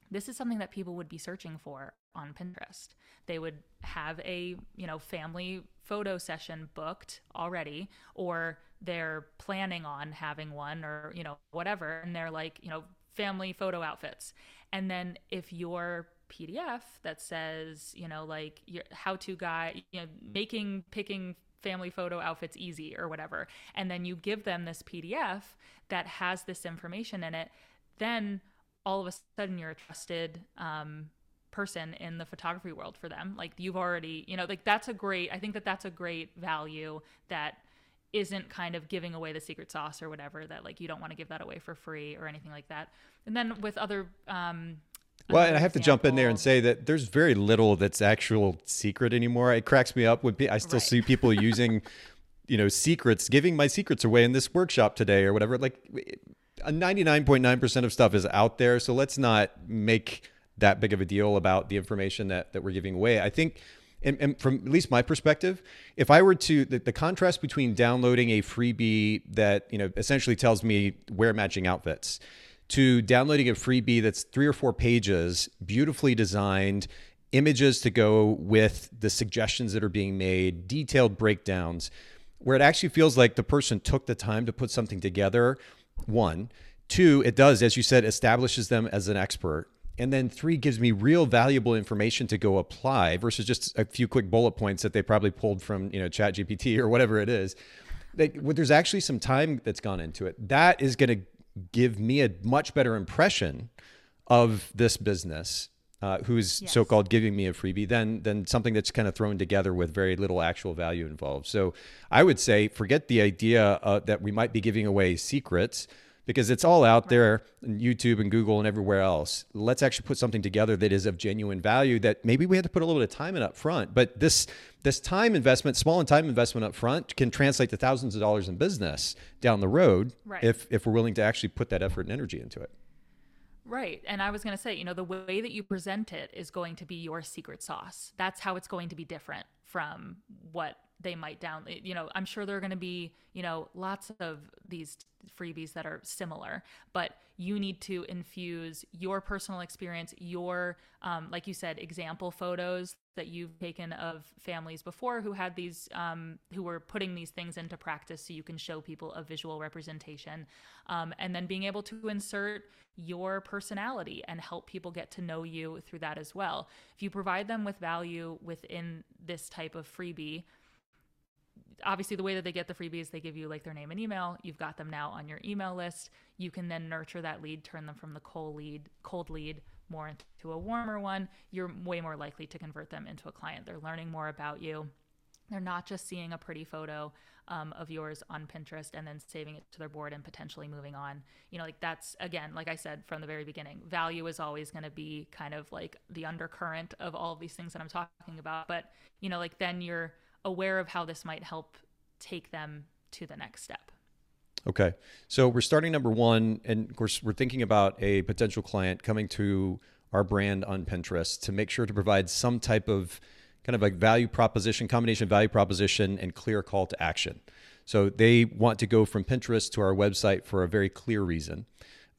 this is something that people would be searching for on Pinterest. They would have a, you know, family photo session booked already or they're planning on having one or, you know, whatever and they're like, you know, family photo outfits. And then if your PDF that says, you know, like your how to guide, you know, making picking family photo outfits easy or whatever. And then you give them this PDF that has this information in it. Then all of a sudden you're a trusted um, person in the photography world for them. Like you've already, you know, like that's a great, I think that that's a great value that isn't kind of giving away the secret sauce or whatever that like you don't want to give that away for free or anything like that. And then with other um,
well, and I have to jump in there and say that there's very little that's actual secret anymore. It cracks me up when I still right. see people using, you know, secrets, giving my secrets away in this workshop today or whatever. Like, a 99.9% of stuff is out there, so let's not make that big of a deal about the information that that we're giving away. I think. And, and, from at least my perspective, if I were to the, the, contrast between downloading a freebie that you know essentially tells me wear matching outfits to downloading a freebie that's three or four pages, beautifully designed, images to go with the suggestions that are being made, detailed breakdowns, where it actually feels like the person took the time to put something together. One. Two, it does, as you said, establishes them as an expert. And then three gives me real valuable information to go apply versus just a few quick bullet points that they probably pulled from, you know, Chat GPT or whatever it is. Like, there's actually some time that's gone into it. That is going to give me a much better impression of this business uh, who's yes. so-called giving me a freebie than than something that's kind of thrown together with very little actual value involved. So I would say forget the idea uh, that we might be giving away secrets because it's all out there on YouTube and Google and everywhere else. Let's actually put something together that is of genuine value that maybe we had to put a little bit of time in up front, but this this time investment, small and time investment up front can translate to thousands of dollars in business down the road right. if if we're willing to actually put that effort and energy into it.
Right. And I was going to say, you know, the way that you present it is going to be your secret sauce. That's how it's going to be different from what they might down you know i'm sure there are going to be you know lots of these freebies that are similar but you need to infuse your personal experience your um, like you said example photos that you've taken of families before who had these um, who were putting these things into practice so you can show people a visual representation um, and then being able to insert your personality and help people get to know you through that as well. If you provide them with value within this type of freebie obviously the way that they get the freebies they give you like their name and email. You've got them now on your email list. You can then nurture that lead turn them from the cold lead cold lead more into a warmer one. You're way more likely to convert them into a client. They're learning more about you. They're not just seeing a pretty photo um, of yours on Pinterest and then saving it to their board and potentially moving on. You know, like that's again, like I said from the very beginning, value is always going to be kind of like the undercurrent of all of these things that I'm talking about. But, you know, like then you're aware of how this might help take them to the next step.
Okay. So we're starting number one. And of course, we're thinking about a potential client coming to our brand on Pinterest to make sure to provide some type of kind of like value proposition, combination value proposition, and clear call to action. So they want to go from Pinterest to our website for a very clear reason.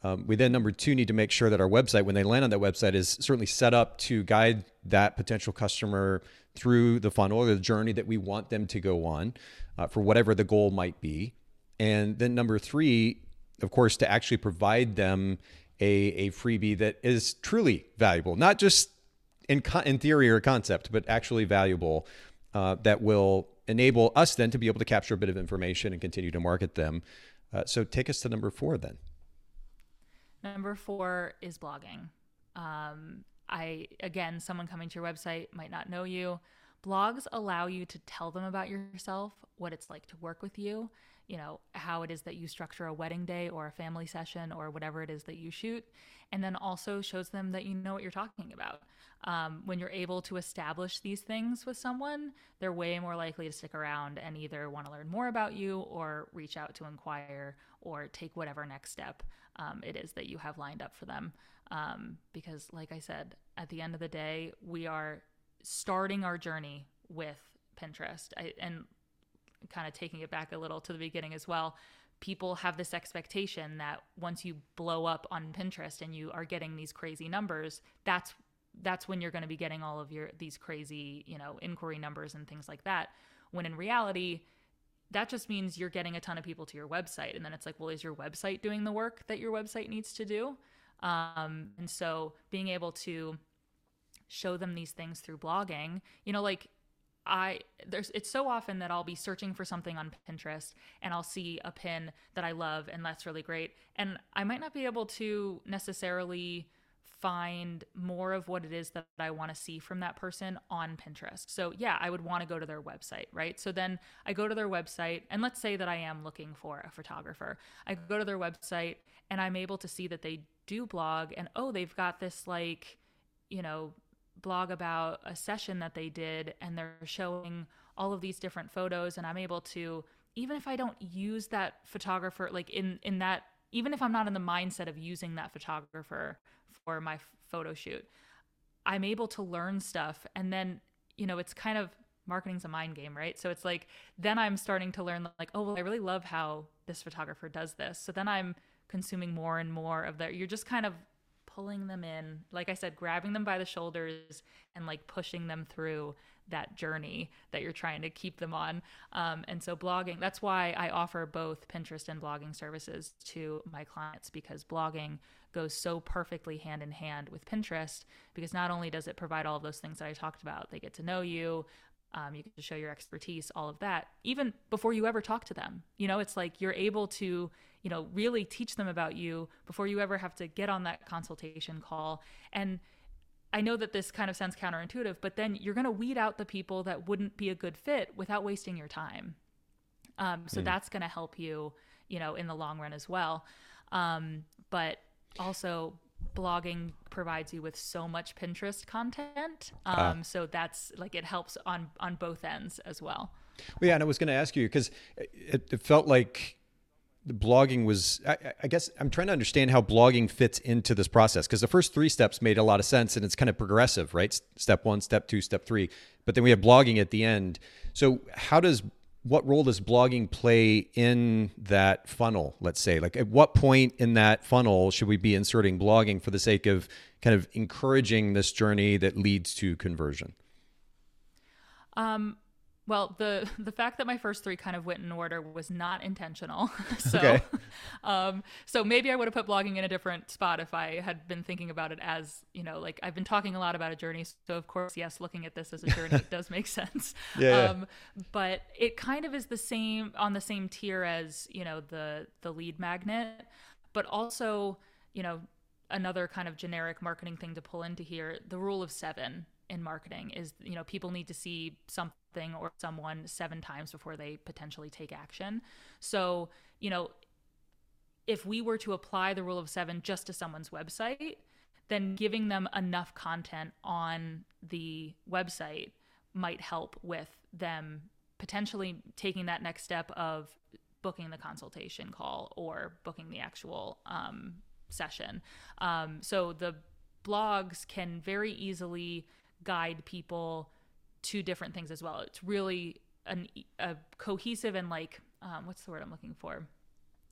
Um, we then, number two, need to make sure that our website, when they land on that website, is certainly set up to guide that potential customer through the funnel or the journey that we want them to go on uh, for whatever the goal might be. And then number three, of course, to actually provide them a, a freebie that is truly valuable, not just in, in theory or concept, but actually valuable uh, that will enable us then to be able to capture a bit of information and continue to market them. Uh, so take us to number four then.
Number four is blogging. Um, I again, someone coming to your website might not know you. Blogs allow you to tell them about yourself, what it's like to work with you, you know, how it is that you structure a wedding day or a family session or whatever it is that you shoot, and then also shows them that you know what you're talking about. Um, when you're able to establish these things with someone, they're way more likely to stick around and either want to learn more about you or reach out to inquire or take whatever next step um, it is that you have lined up for them. Um, because, like I said, at the end of the day, we are starting our journey with Pinterest. I, and kind of taking it back a little to the beginning as well, people have this expectation that once you blow up on Pinterest and you are getting these crazy numbers, that's that's when you're going to be getting all of your these crazy, you know, inquiry numbers and things like that. When in reality, that just means you're getting a ton of people to your website and then it's like, well, is your website doing the work that your website needs to do? Um, and so being able to show them these things through blogging, you know, like I there's it's so often that I'll be searching for something on Pinterest and I'll see a pin that I love and that's really great and I might not be able to necessarily find more of what it is that I want to see from that person on Pinterest. So, yeah, I would want to go to their website, right? So then I go to their website, and let's say that I am looking for a photographer. I go to their website and I'm able to see that they do blog, and oh, they've got this like, you know, blog about a session that they did, and they're showing all of these different photos, and I'm able to even if I don't use that photographer like in in that even if I'm not in the mindset of using that photographer for my photo shoot, I'm able to learn stuff. And then, you know, it's kind of marketing's a mind game, right? So it's like, then I'm starting to learn, like, oh, well, I really love how this photographer does this. So then I'm consuming more and more of that. You're just kind of pulling them in, like I said, grabbing them by the shoulders and like pushing them through that journey that you're trying to keep them on. Um, and so, blogging, that's why I offer both Pinterest and blogging services to my clients because blogging goes so perfectly hand in hand with Pinterest because not only does it provide all of those things that I talked about, they get to know you, Um, you to show your expertise, all of that, even before you ever talk to them. You know, it's like you're able to, you know, really teach them about you before you ever have to get on that consultation call. And I know that this kind of sounds counterintuitive, but then you're going to weed out the people that wouldn't be a good fit without wasting your time. Um, so mm. that's going to help you, you know, in the long run as well. Um, but also, blogging provides you with so much Pinterest content. Ah. Um, uh. So that's like it helps on on both ends as well.
Well, yeah, and I was going to ask you because it, it, felt like the blogging was. I, I, guess I'm trying to understand how blogging fits into this process because the first three steps made a lot of sense and it's kind of progressive, right? Step one, step two, step three, but then we have blogging at the end. So how does what role does blogging play in that funnel let's say? Like at what point in that funnel should we be inserting blogging for the sake of kind of encouraging this journey that leads to conversion?
Um well, the the fact that my first three kind of went in order was not intentional. so,
okay.
um, so maybe I would have put blogging in a different spot if I had been thinking about it as you know, like I've been talking a lot about a journey. So of course, yes, looking at this as a journey does make sense.
Yeah. Um,
but it kind of is the same on the same tier as you know the the lead magnet, but also you know another kind of generic marketing thing to pull into here the rule of seven in marketing is you know people need to see something or someone seven times before they potentially take action so you know if we were to apply the rule of seven just to someone's website then giving them enough content on the website might help with them potentially taking that next step of booking the consultation call or booking the actual um, session. Um, so the blogs can very easily guide people to different things as well. It's really an, a cohesive and like um, what's the word I'm looking for?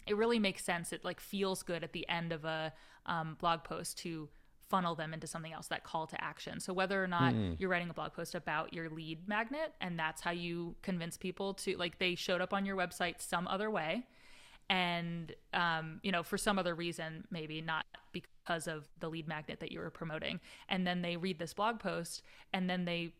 It really makes sense. It like feels good at the end of a um, blog post to funnel them into something else that call to action so whether or not mm. you're writing a blog post about your lead magnet and that's how you convince people to like they showed up on your website some other way and um, you know for some other reason maybe not because of the lead magnet that you were promoting and then they read this blog post and then they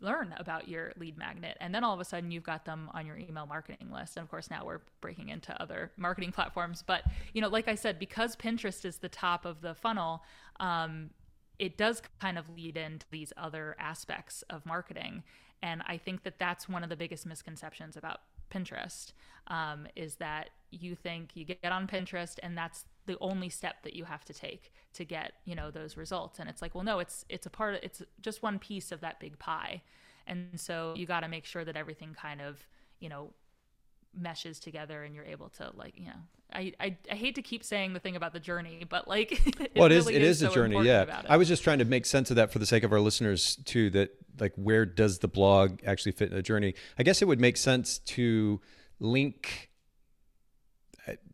learn about your lead magnet. And then all of a sudden you've got them on your email marketing list. And of course now we're breaking into other marketing platforms. But you know like i said because pinterest is the top of the funnel um, it does kind of lead into these other aspects of marketing. And i think that that's one of the biggest misconceptions about Pinterest um, is that you think you get on Pinterest and that's the only step that you have to take to get you know those results. And it's like well no it's it's a part of it's just one piece of that big pie. And so you got to make sure that everything kind of you know meshes together and you're able to like you know I, I, I hate to keep saying the thing about the journey but like
it well it is really it is, is so a journey yeah. i was just trying to make sense of that for the sake of our listeners too that like where does the blog actually fit in the journey? I guess it would make sense to link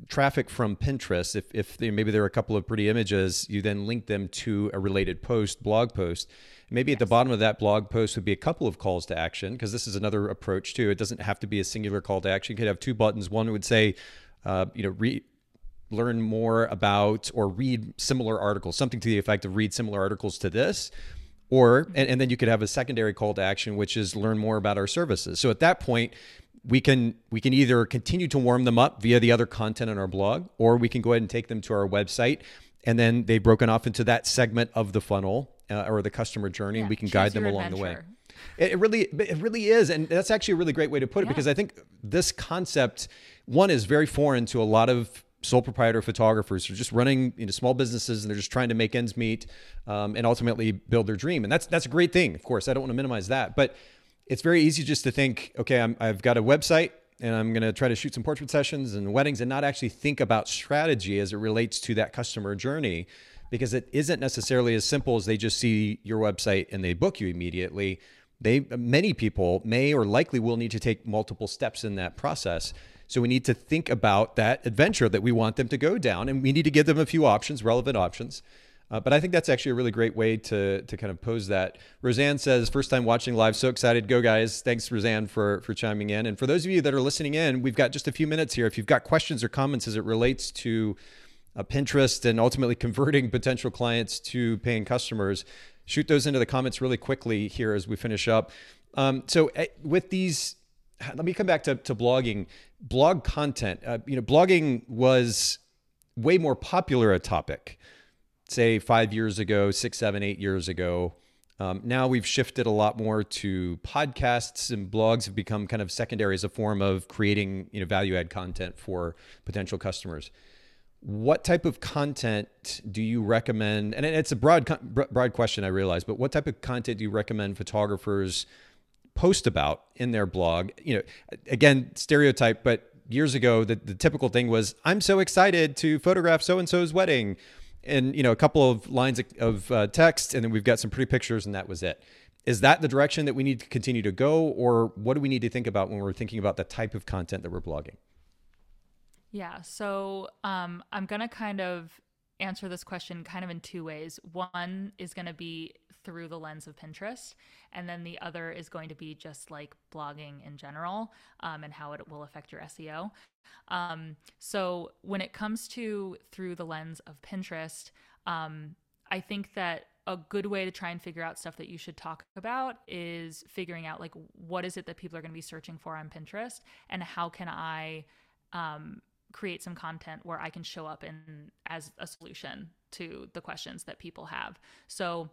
traffic from pinterest if, if they, maybe there are a couple of pretty images you then link them to a related post blog post. Maybe yes. at the bottom of that blog post would be a couple of calls to action because this is another approach too. It doesn't have to be a singular call to action. You could have two buttons. One would say uh, you know re- learn more about or read similar articles something to the effect of read similar articles to this. Or and, and then you could have a secondary call to action which is learn more about our services. So at that point we can we can either continue to warm them up via the other content on our blog or we can go ahead and take them to our website and then they've broken off into that segment of the funnel uh, or the customer journey yeah, and we can guide them along adventure. the way it really it really is and that's actually a really great way to put it yeah. because i think this concept one is very foreign to a lot of sole proprietor photographers who are just running you know, small businesses and they're just trying to make ends meet um, and ultimately build their dream. And that's that's a great thing. Of course, I don't want to minimize that, but it's very easy just to think, okay, i have got a website and I'm going to try to shoot some portrait sessions and weddings and not actually think about strategy as it relates to that customer journey because it isn't necessarily as simple as they just see your website and they book you immediately. They many people may or likely will need to take multiple steps in that process. So we need to think about that adventure that we want them to go down, and we need to give them a few options, relevant options. Uh, but I think that's actually a really great way to to kind of pose that. Roseanne says, first time watching live, so excited. Go guys! Thanks, Roseanne, for for chiming in. And for those of you that are listening in, we've got just a few minutes here. If you've got questions or comments as it relates to uh, Pinterest and ultimately converting potential clients to paying customers, shoot those into the comments really quickly here as we finish up Um, so uh, with these, let me come back to, to blogging. Blog content, uh, you know, blogging was way more popular a topic, say five years ago, six, seven, eight years ago. Um, now we've shifted a lot more to podcasts and blogs have become kind of secondary as a form of creating you know value add content for potential customers. What type of content do you recommend? And it's a broad broad question, I realize, but what type of content do you recommend photographers post about in their blog? You know, again, stereotype, but years ago, the, the typical thing was, "I'm so excited to photograph so and so's wedding." And you know a couple of lines of, of uh, text, and then we've got some pretty pictures, and that was it. Is that the direction that we need to continue to go, or what do we need to think about when we're thinking about the type of content that we're blogging?
Yeah, so um, I'm gonna kind of answer this question kind of in two ways. One is going to be through the lens of Pinterest, and then the other is going to be just like blogging in general um, and how it will affect your SEO. Um, so when it comes to through the lens of Pinterest, um, I think that a good way to try and figure out stuff that you should talk about is figuring out like what is it that people are going to be searching for on Pinterest and how can I um, create some content where I can show up in as a solution to the questions that people have. So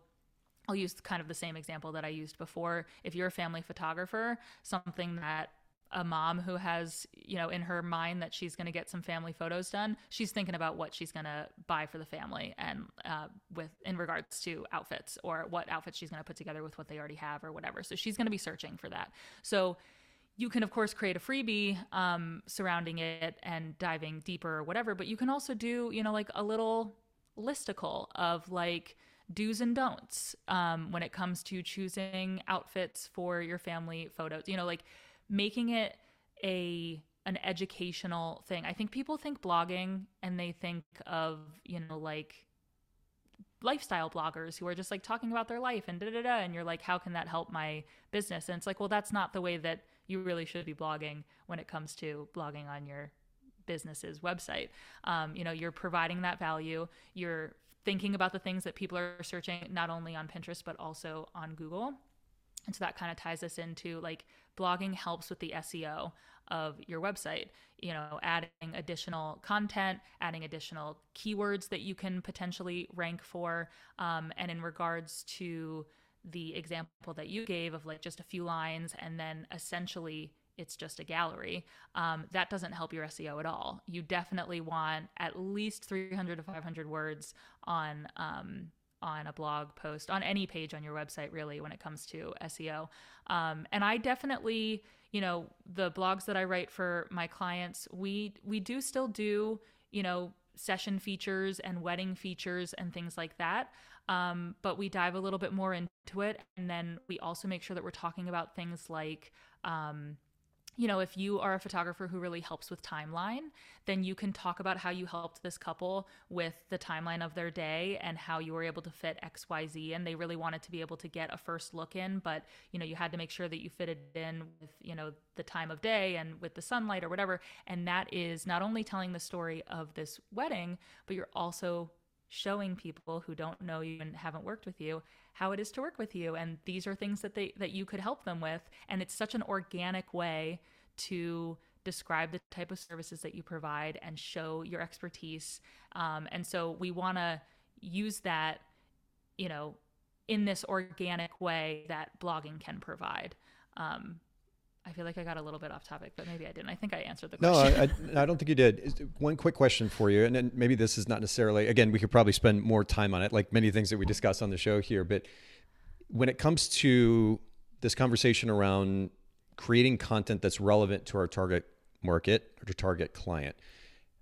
I'll use kind of the same example that I used before. If you're a family photographer, something that a mom who has, you know, in her mind that she's going to get some family photos done, she's thinking about what she's going to buy for the family and uh, with in regards to outfits or what outfits she's going to put together with what they already have or whatever. So she's going to be searching for that. So you can of course create a freebie um, surrounding it and diving deeper or whatever, but you can also do, you know, like a little listicle of like do's and don'ts um, when it comes to choosing outfits for your family photos. You know, like making it a an educational thing. I think people think blogging and they think of, you know, like lifestyle bloggers who are just like talking about their life and da da da and you're like how can that help my business and it's like well that's not the way that you really should be blogging when it comes to blogging on your business's website um, you know you're providing that value you're thinking about the things that people are searching not only on pinterest but also on google and so that kind of ties us into like blogging helps with the SEO of your website. You know, adding additional content, adding additional keywords that you can potentially rank for. Um, and in regards to the example that you gave of like just a few lines and then essentially it's just a gallery, um, that doesn't help your SEO at all. You definitely want at least 300 to 500 words on um, on a blog post, on any page on your website, really, when it comes to SEO. Um, and I definitely, you know, the blogs that I write for my clients, we we do still do, you know, session features and wedding features and things like that. Um, but we dive a little bit more into it, and then we also make sure that we're talking about things like. Um, you know, if you are a photographer who really helps with timeline, then you can talk about how you helped this couple with the timeline of their day and how you were able to fit XYZ. And they really wanted to be able to get a first look in, but, you know, you had to make sure that you fitted in with, you know, the time of day and with the sunlight or whatever. And that is not only telling the story of this wedding, but you're also showing people who don't know you and haven't worked with you how it is to work with you. And these are things that they that you could help them with. And it's such an organic way to describe the type of services that you provide and show your expertise. Um, and so we want to use that you know in this organic way that blogging can provide. Um, I feel like I got a little bit off topic, but maybe I didn't. I think I answered the question.
No, I, I, don't think you did. One quick question for you, and then maybe this is not necessarily. Again, we could probably spend more time on it, like many things that we discuss on the show here. But when it comes to this conversation around creating content that's relevant to our target market or to target client,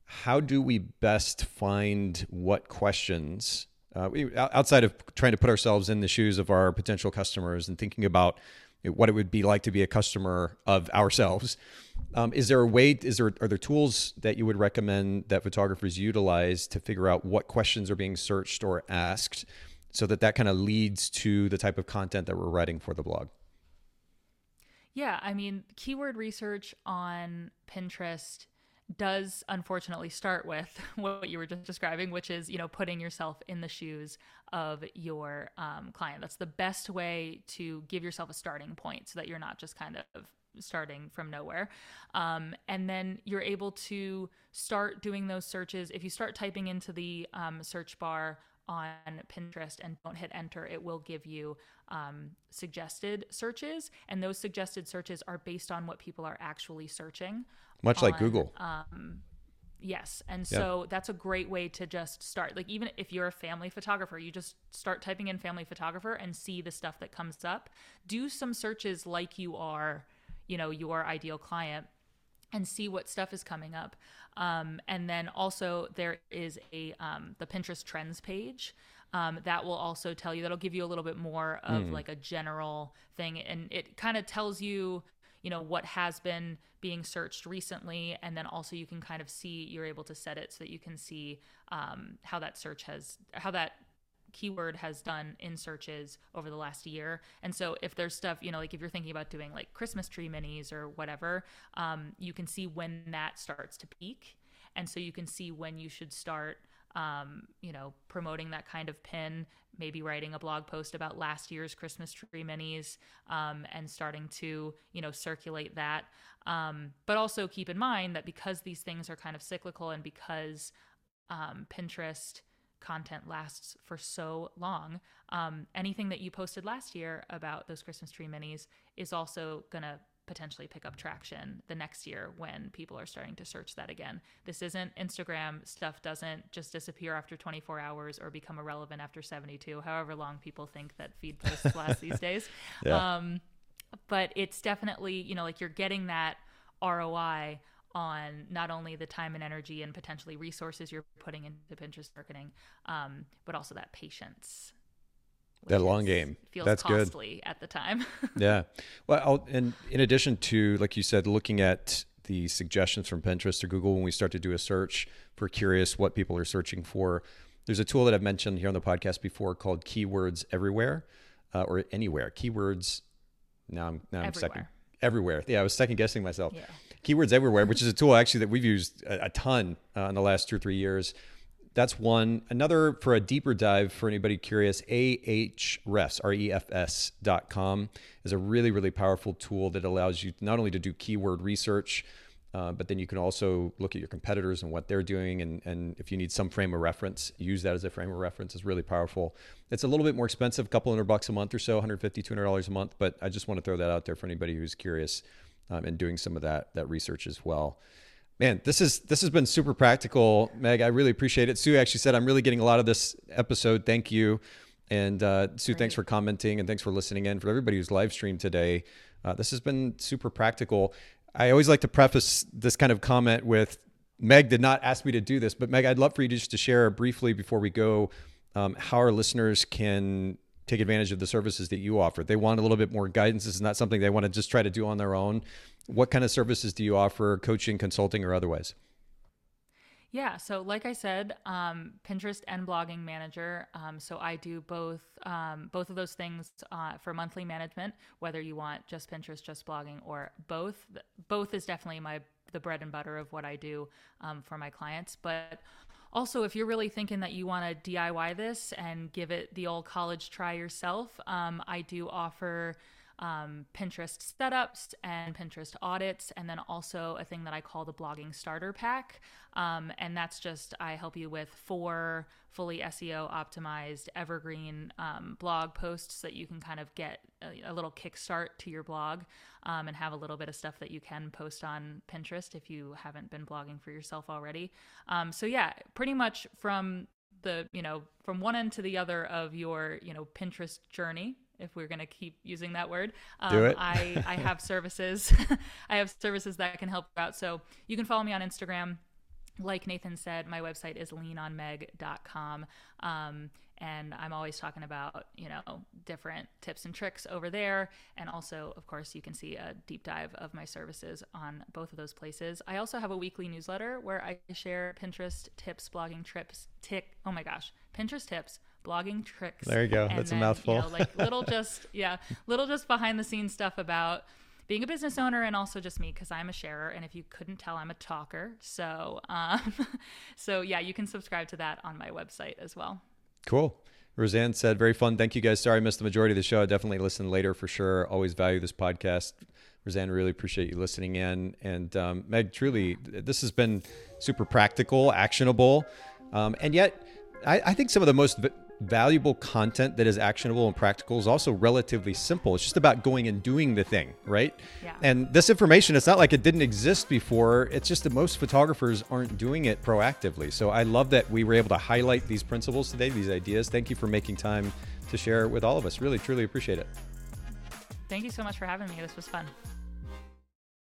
how do we best find what questions uh, we, outside of trying to put ourselves in the shoes of our potential customers and thinking about what it would be like to be a customer of ourselves. Um, is there a way? Is there are there tools that you would recommend that photographers utilize to figure out what questions are being searched or asked, so that that kind of leads to the type of content that we're writing for the blog?
Yeah, I mean, keyword research on Pinterest does unfortunately start with what you were just describing, which is you know putting yourself in the shoes of your um, client. That's the best way to give yourself a starting point, so that you're not just kind of starting from nowhere. Um, and then you're able to start doing those searches. If you start typing into the um, search bar on Pinterest and don't hit enter, it will give you um, suggested searches. And those suggested searches are based on what people are actually searching.
Much
on,
like Google.
Um, yes. And so that's a great way to just start. Like, even if you're a family photographer, you just start typing in family photographer and see the stuff that comes up. Do some searches like you are, you know, your ideal client and see what stuff is coming up. Um, and then also there is a um, the Pinterest trends page um, that will also tell you that'll give you a little bit more of mm. like a general thing, and it kind of tells you you know what has been being searched recently and then also you can kind of see you're able to set it so that you can see um, how that search has how that keyword has done in searches over the last year. And so if there's stuff, you know, like if you're thinking about doing like Christmas tree minis or whatever, um, you can see when that starts to peak. And so you can see when you should start, um, you know, promoting that kind of pin, maybe writing a blog post about last year's Christmas tree minis um, and starting to, you know, circulate that. Um, but also keep in mind that because these things are kind of cyclical and because um, Pinterest content lasts for so long. Um, anything that you posted last year about those Christmas tree minis is also going to potentially pick up traction the next year when people are starting to search that again. This isn't Instagram stuff doesn't just disappear after 24 hours or become irrelevant after 72, however long people think that feed posts last these days. Yeah. Um, but it's definitely, you know, like you're getting that ROI on not only the time and energy and potentially resources you're putting into Pinterest marketing, um, but also that patience.
That long game
feels
That's
costly
good.
at the time.
yeah. Well, I'll, and in addition to, like you said, looking at the suggestions from Pinterest or Google when we start to do a search, for curious what people are searching for, there's a tool that I've mentioned here on the podcast before called Keywords Everywhere uh, or Anywhere. Keywords. Now I'm now I'm everywhere. second everywhere. Yeah, I was second guessing myself. Yeah. Keywords Everywhere, which is a tool actually that we've used a, a ton uh, in the last two or three years. That's one. Another for a deeper dive for anybody curious, ahrefs, R-E-F-S dot com is a really, really powerful tool that allows you not only to do keyword research, uh, but then you can also look at your competitors and what they're doing. And, and if you need some frame of reference, use that as a frame of reference is really powerful. It's a little bit more expensive, a couple hundred bucks a month or so, 150, 200 dollars a month. But I just want to throw that out there for anybody who's curious um, and doing some of that, that research as well. Man, this is this has been super practical, Meg. I really appreciate it. Sue actually said I'm really getting a lot of this episode. Thank you, and uh, Sue, Great. thanks for commenting and thanks for listening in. For everybody who's live streamed today, uh, this has been super practical. I always like to preface this kind of comment with Meg did not ask me to do this, but Meg, I'd love for you just to share briefly before we go um, how our listeners can take advantage of the services that you offer. They want a little bit more guidance. This is not something they want to just try to do on their own. What kind of services do you offer, coaching, consulting, or otherwise?
Yeah, so like I said, um, Pinterest and blogging manager. Um, so I do both um, both of those things uh, for monthly management. Whether you want just Pinterest, just blogging, or both, both is definitely my the bread and butter of what I do um, for my clients. But also, if you're really thinking that you want to DIY this and give it the old college try yourself, um, I do offer um, Pinterest setups and Pinterest audits, and then also a thing that I call the blogging starter pack. Um, and that's just I help you with four fully SEO optimized evergreen um, blog posts that you can kind of get a, a little kickstart to your blog um, and have a little bit of stuff that you can post on Pinterest if you haven't been blogging for yourself already. Um, so, yeah, pretty much from the you know from one end to the other of your you know pinterest journey if we're going to keep using that word.
Um, Do it.
I, I have services. I have services that can help out. So you can follow me on Instagram. Like Nathan said, my website is leanonmeg.com. Um, and I'm always talking about, you know, different tips and tricks over there. And also, of course, you can see a deep dive of my services on both of those places. I also have a weekly newsletter where I share Pinterest tips, blogging trips, tick, oh my gosh, Pinterest tips, blogging tricks.
There you go. That's then, a mouthful. You know,
like little just yeah, little just behind the scenes stuff about being a business owner and also just me because I'm a sharer. And if you couldn't tell, I'm a talker. So, um, so yeah, you can subscribe to that on my website as well.
Cool. Roseanne said, very fun. Thank you guys. Sorry I missed the majority of the show. I definitely listen later for sure. Always value this podcast. Roseanne, really appreciate you listening in. And um, Meg, truly, this has been super practical, actionable. Um, and yet, I, I, think some of the most valuable content that is actionable and practical is also relatively simple. It's just about going and doing the thing, right?
Yeah.
And this information, it's not like it didn't exist before. It's just that most photographers aren't doing it proactively. So I love that we were able to highlight these principles today, these ideas. Thank you for making time to share with all of us. Really, truly appreciate it.
Thank you so much for having me. This was fun.